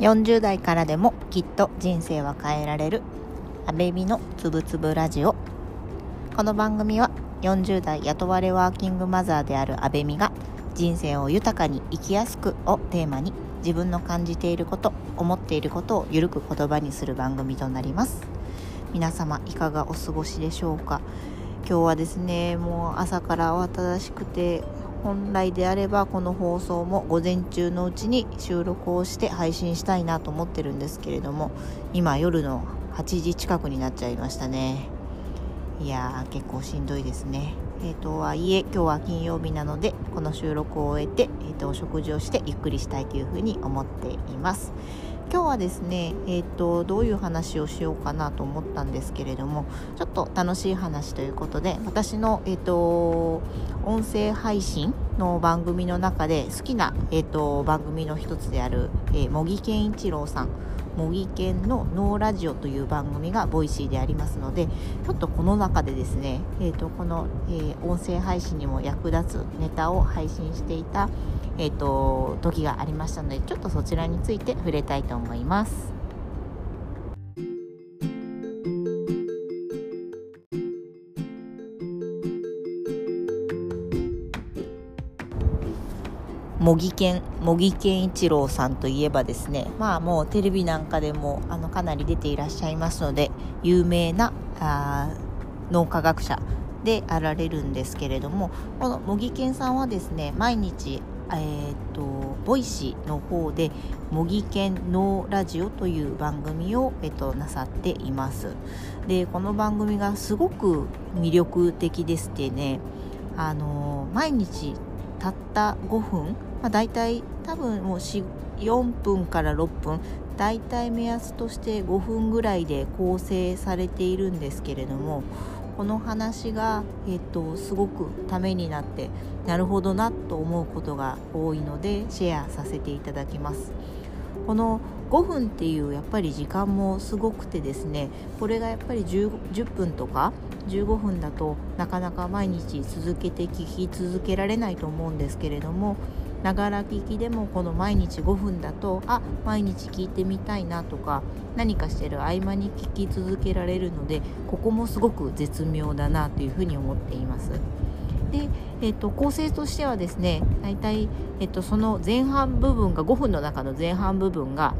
40代からでもきっと人生は変えられる。アベビのつぶつぶラジオ。この番組は40代雇われワーキングマザーであるアベミが人生を豊かに生きやすくをテーマに自分の感じていること思っていることをゆるく言葉にする番組となります。皆様いかがお過ごしでしょうか？今日はですねもう朝から慌ただしくて本来であればこの放送も午前中のうちに収録をして配信したいなと思ってるんですけれども今夜の8時近くになっちゃいましたね。いやー結構しんどいですね。えーとはいえ今日は金曜日なのでこの収録を終えて、えーと、お食事をしてゆっくりしたいというふうに思っています。今日はですね、えーと、どういう話をしようかなと思ったんですけれどもちょっと楽しい話ということで私の、えーと、音声配信の番組の中で好きな、えー、と番組の一つである、えー、茂木健一郎さんもぎけんの脳ラジオという番組が Voicy でありますのでちょっとこの中でですね、えーと、この、えー、音声配信にも役立つネタを配信していた、えーと時がありましたのでちょっとそちらについて触れたいと思います。茂木健茂木健一郎さんといえばですねまあもうテレビなんかでもあのかなり出ていらっしゃいますので有名なあ脳科学者であられるんですけれどもこの茂木健さんはですね毎日えーと、 Voicyの方で「もぎけん脳ラジオ」という番組を、えーと、なさっています。でこの番組がすごく魅力的でしてねあの毎日たった5分まあ、大体多分もう4分から6分大体目安として5分ぐらいで構成されているんですけれどもこの話が、えっと、すごくためになってなるほどなと思うことが多いのでシェアさせていただきます。この5分っていうやっぱり時間もすごくてですねこれがやっぱり 10, 10分とか15分だとなかなか毎日続けて聞き続けられないと思うんですけれどもながら聞きでもこの毎日5分だとあ毎日聞いてみたいなとか何かしてる合間に聞き続けられるのでここもすごく絶妙だなというふうに思っています。で、えーと、構成としてはですね大体、えーと、その前半部分が5分の中の前半部分が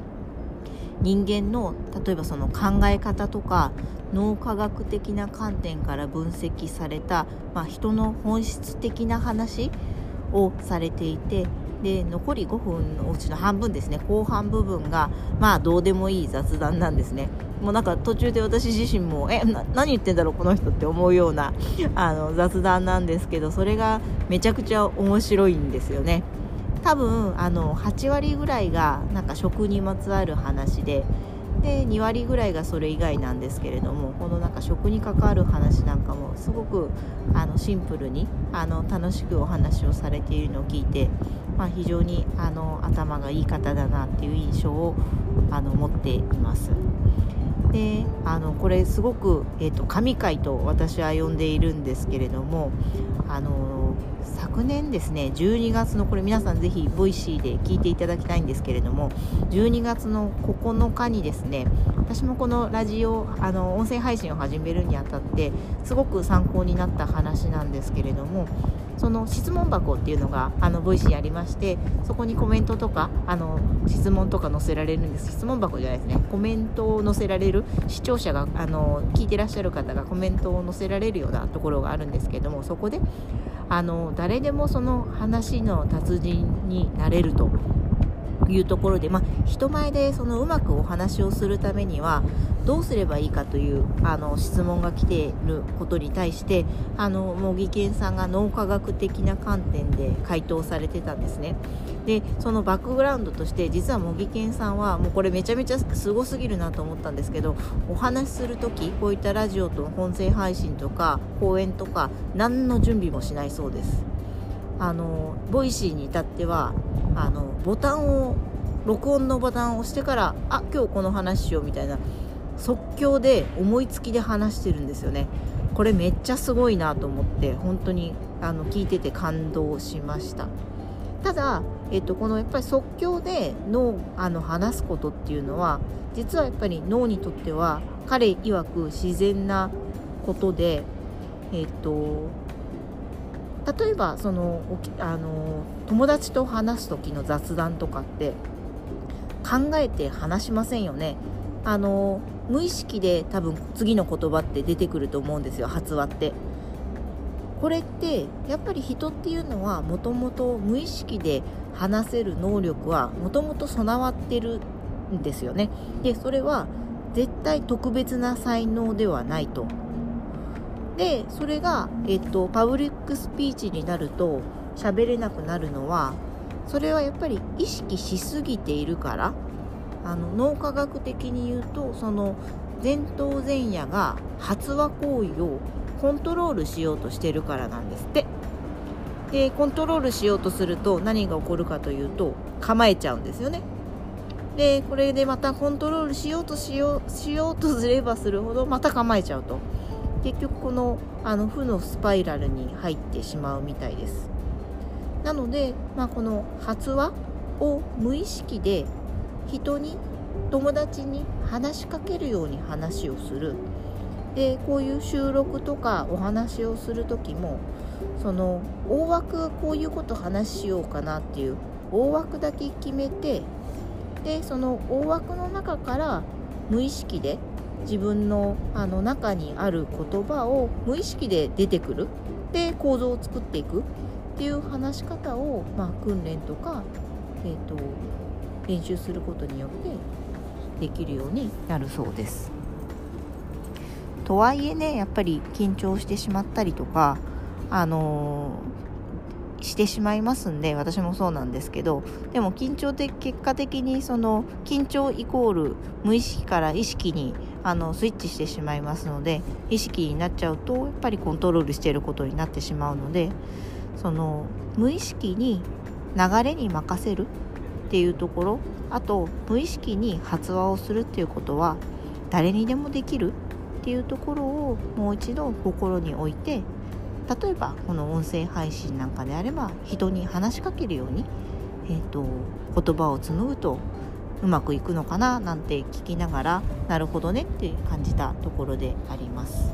人間の例えばその考え方とか脳科学的な観点から分析された、まあ、人の本質的な話をされていてで残り5分のうちの半分ですね。後半部分がまあどうでもいい雑談なんですね。もうなんか途中で私自身もえ何言ってんだろうこの人って思うようなあの雑談なんですけどそれがめちゃくちゃ面白いんですよね。多分あの8割ぐらいがなんか食にまつわる話でで2割ぐらいがそれ以外なんですけれどもこのなんか食に関わる話なんかもすごくあのシンプルにあの楽しくお話をされているのを聞いて、まあ、非常にあの頭がいい方だなっていう印象をあの持っています。であのこれすごく、えーと、神回と私は呼んでいるんですけれどもあの昨年ですね12月のこれ皆さんぜひ Voicyで聞いていただきたいんですけれども12月の9日にですね私もこのラジオあの音声配信を始めるにあたってすごく参考になった話なんですけれどもその質問箱っていうのがあの Voicyありましてそこにコメントとかあの質問とか載せられるんです。質問箱じゃないですね。コメントを載せられる視聴者があの聞いてらっしゃる方がコメントを載せられるようなところがあるんですけどもそこであの誰でもその話の達人になれると。いうところで、まあ、人前でそのうまくお話をするためにはどうすればいいかというあの質問が来ていることに対してあの茂木健さんが脳科学的な観点で回答されてたんですね。でそのバックグラウンドとして実は茂木健さんはもうこれめちゃめちゃすごすぎるなと思ったんですけどお話しする時こういったラジオと音声配信とか講演とか何の準備もしないそうです。あの Voicyに至ってはあのボタンを録音のボタンを押してからあ今日この話しようみたいな即興で思いつきで話してるんですよね。これめっちゃすごいなと思って本当にあの聞いてて感動しました。ただ、えっと、このやっぱり即興で脳あの話すことっていうのは実はやっぱり脳にとっては彼曰く自然なことで、えっと、例えばそのあの友達と話す時の雑談とかって考えて話しませんよね。あの無意識で多分次の言葉って出てくると思うんですよ発話って。これってやっぱり人っていうのはもともと無意識で話せる能力はもともと備わってるんですよね。でそれは絶対特別な才能ではないと。でそれが、えっと、パブリックスピーチになると喋れなくなるのはそれはやっぱり意識しすぎているからあの脳科学的に言うとその前頭前野が発話行為をコントロールしようとしてるからなんですって。でコントロールしようとすると何が起こるかというと構えちゃうんですよね。でこれでまたコントロールしようとしようしようとすればするほどまた構えちゃうと。結局このあの負のスパイラルに入ってしまうみたいです。なので、まあ、この発話を無意識で人に友達に話しかけるように話をする。でこういう収録とかお話をする時もその大枠こういうこと話しようかなっていう大枠だけ決めてでその大枠の中から無意識で自分のあの中にある言葉を無意識で出てくるで構造を作っていくっていう話し方を、まあ、訓練とか、えーと練習することによってできるようになるそうです。とはいえねやっぱり緊張してしまったりとかあのー、してしまいますんで私もそうなんですけどでも緊張で結果的にその緊張イコール無意識から意識にあのスイッチしてしまいますので意識になっちゃうとやっぱりコントロールしていることになってしまうのでその無意識に流れに任せるっていうところあと無意識に発話をするっていうことは誰にでもできるっていうところをもう一度心に置いて例えばこの音声配信なんかであれば人に話しかけるように、えーと、言葉を紡ぐとうまくいくのかななんて聞きながらなるほどねって感じたところであります。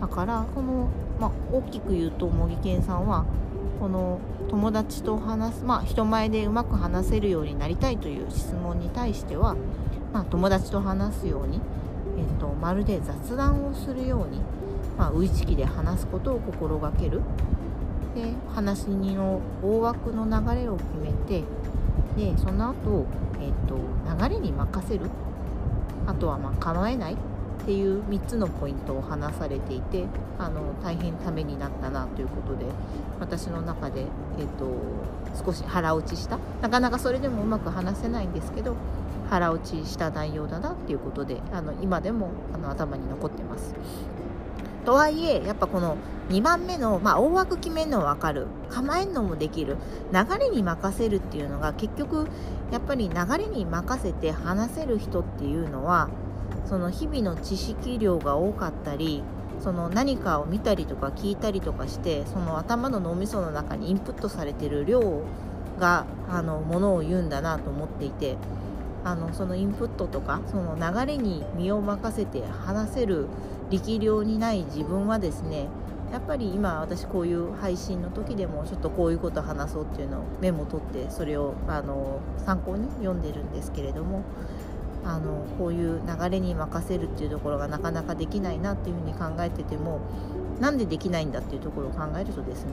だからこの、まあ、大きく言うと茂木健さんはこの友達と話すまあ人前でうまく話せるようになりたいという質問に対しては、まあ、友達と話すようにえっと、まるで雑談をするように、まあ、無意識で話すことを心がける。で話の大枠の流れを決めてでその後、えっと流れに任せるあとはまあ構えないっていう3つのポイントを話されていてあの大変ためになったなということで私の中で、えっと少し腹落ちしたなかなかそれでもうまく話せないんですけど腹落ちした内容だなっていうことであの今でもあの頭に残ってます。とはいえやっぱこの2番目の、まあ、大枠決めるのは分かる。構えるのもできる。流れに任せるっていうのが結局やっぱり流れに任せて話せる人っていうのはその日々の知識量が多かったりその何かを見たりとか聞いたりとかしてその頭の脳みその中にインプットされてる量があのものを言うんだなと思っていてあのそのインプットとかその流れに身を任せて話せる力量にない自分はですねやっぱり今私こういう配信の時でもちょっとこういうこと話そうっていうのをメモ取ってそれをあの参考に読んでるんですけれどもあのこういう流れに任せるっていうところがなかなかできないなっていうふうに考えててもなんでできないんだっていうところを考えるとですね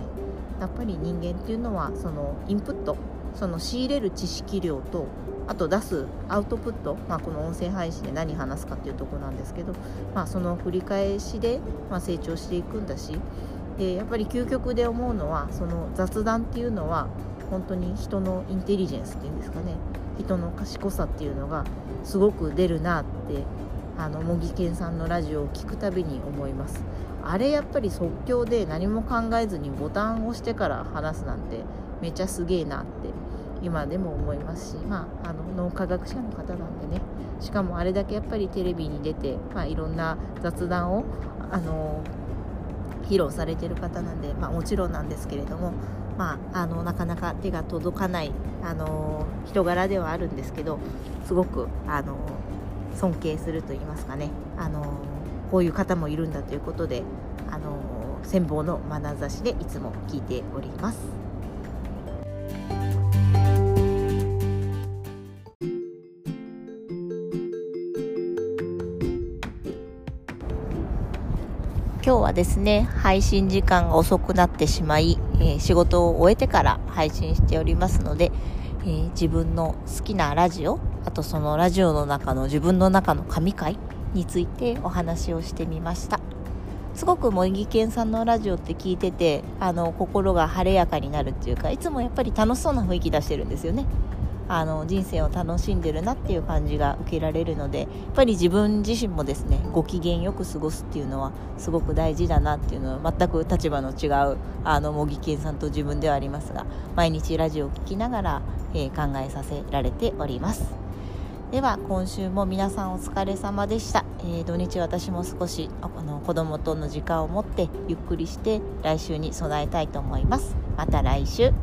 やっぱり人間っていうのはそのインプットその仕入れる知識量とあと出すアウトプット、まあ、この音声配信で何話すかっていうとこなんですけど、まあ、その繰り返しで、ま、成長していくんだしでやっぱり究極で思うのはその雑談っていうのは本当に人のインテリジェンスっていうんですかね。人の賢さっていうのがすごく出るなってあの茂木健さんのラジオを聴くたびに思います。あれやっぱり即興で何も考えずにボタンを押してから話すなんてめちゃすげえなって今でも思いますし、まあ、あの脳科学者の方なんでねしかもあれだけやっぱりテレビに出て、まあ、いろんな雑談をあの披露されてる方なんで、まあ、もちろんなんですけれども、まあ、あのなかなか手が届かない、あの人柄ではあるんですけどすごく、あの尊敬すると言いますかね、あのこういう方もいるんだということで、あの羨望の眼差しでいつも聞いております。今日はですね、配信時間が遅くなってしまい、えー、仕事を終えてから配信しておりますので、えー、自分の好きなラジオ、あとそのラジオの中の自分の中の神回についてお話をしてみました。すごく茂木健さんのラジオって聞いてて、あの、心が晴れやかになるっていうか、いつもやっぱり楽しそうな雰囲気出してるんですよね。あの人生を楽しんでるなっていう感じが受けられるのでやっぱり自分自身もですねご機嫌よく過ごすっていうのはすごく大事だなっていうのは全く立場の違うあの茂木健さんと自分ではありますが毎日ラジオを聴きながら、えー、考えさせられております。では今週も皆さんお疲れ様でした、えー、土日私も少しあの子供との時間を持ってゆっくりして来週に備えたいと思います。また来週。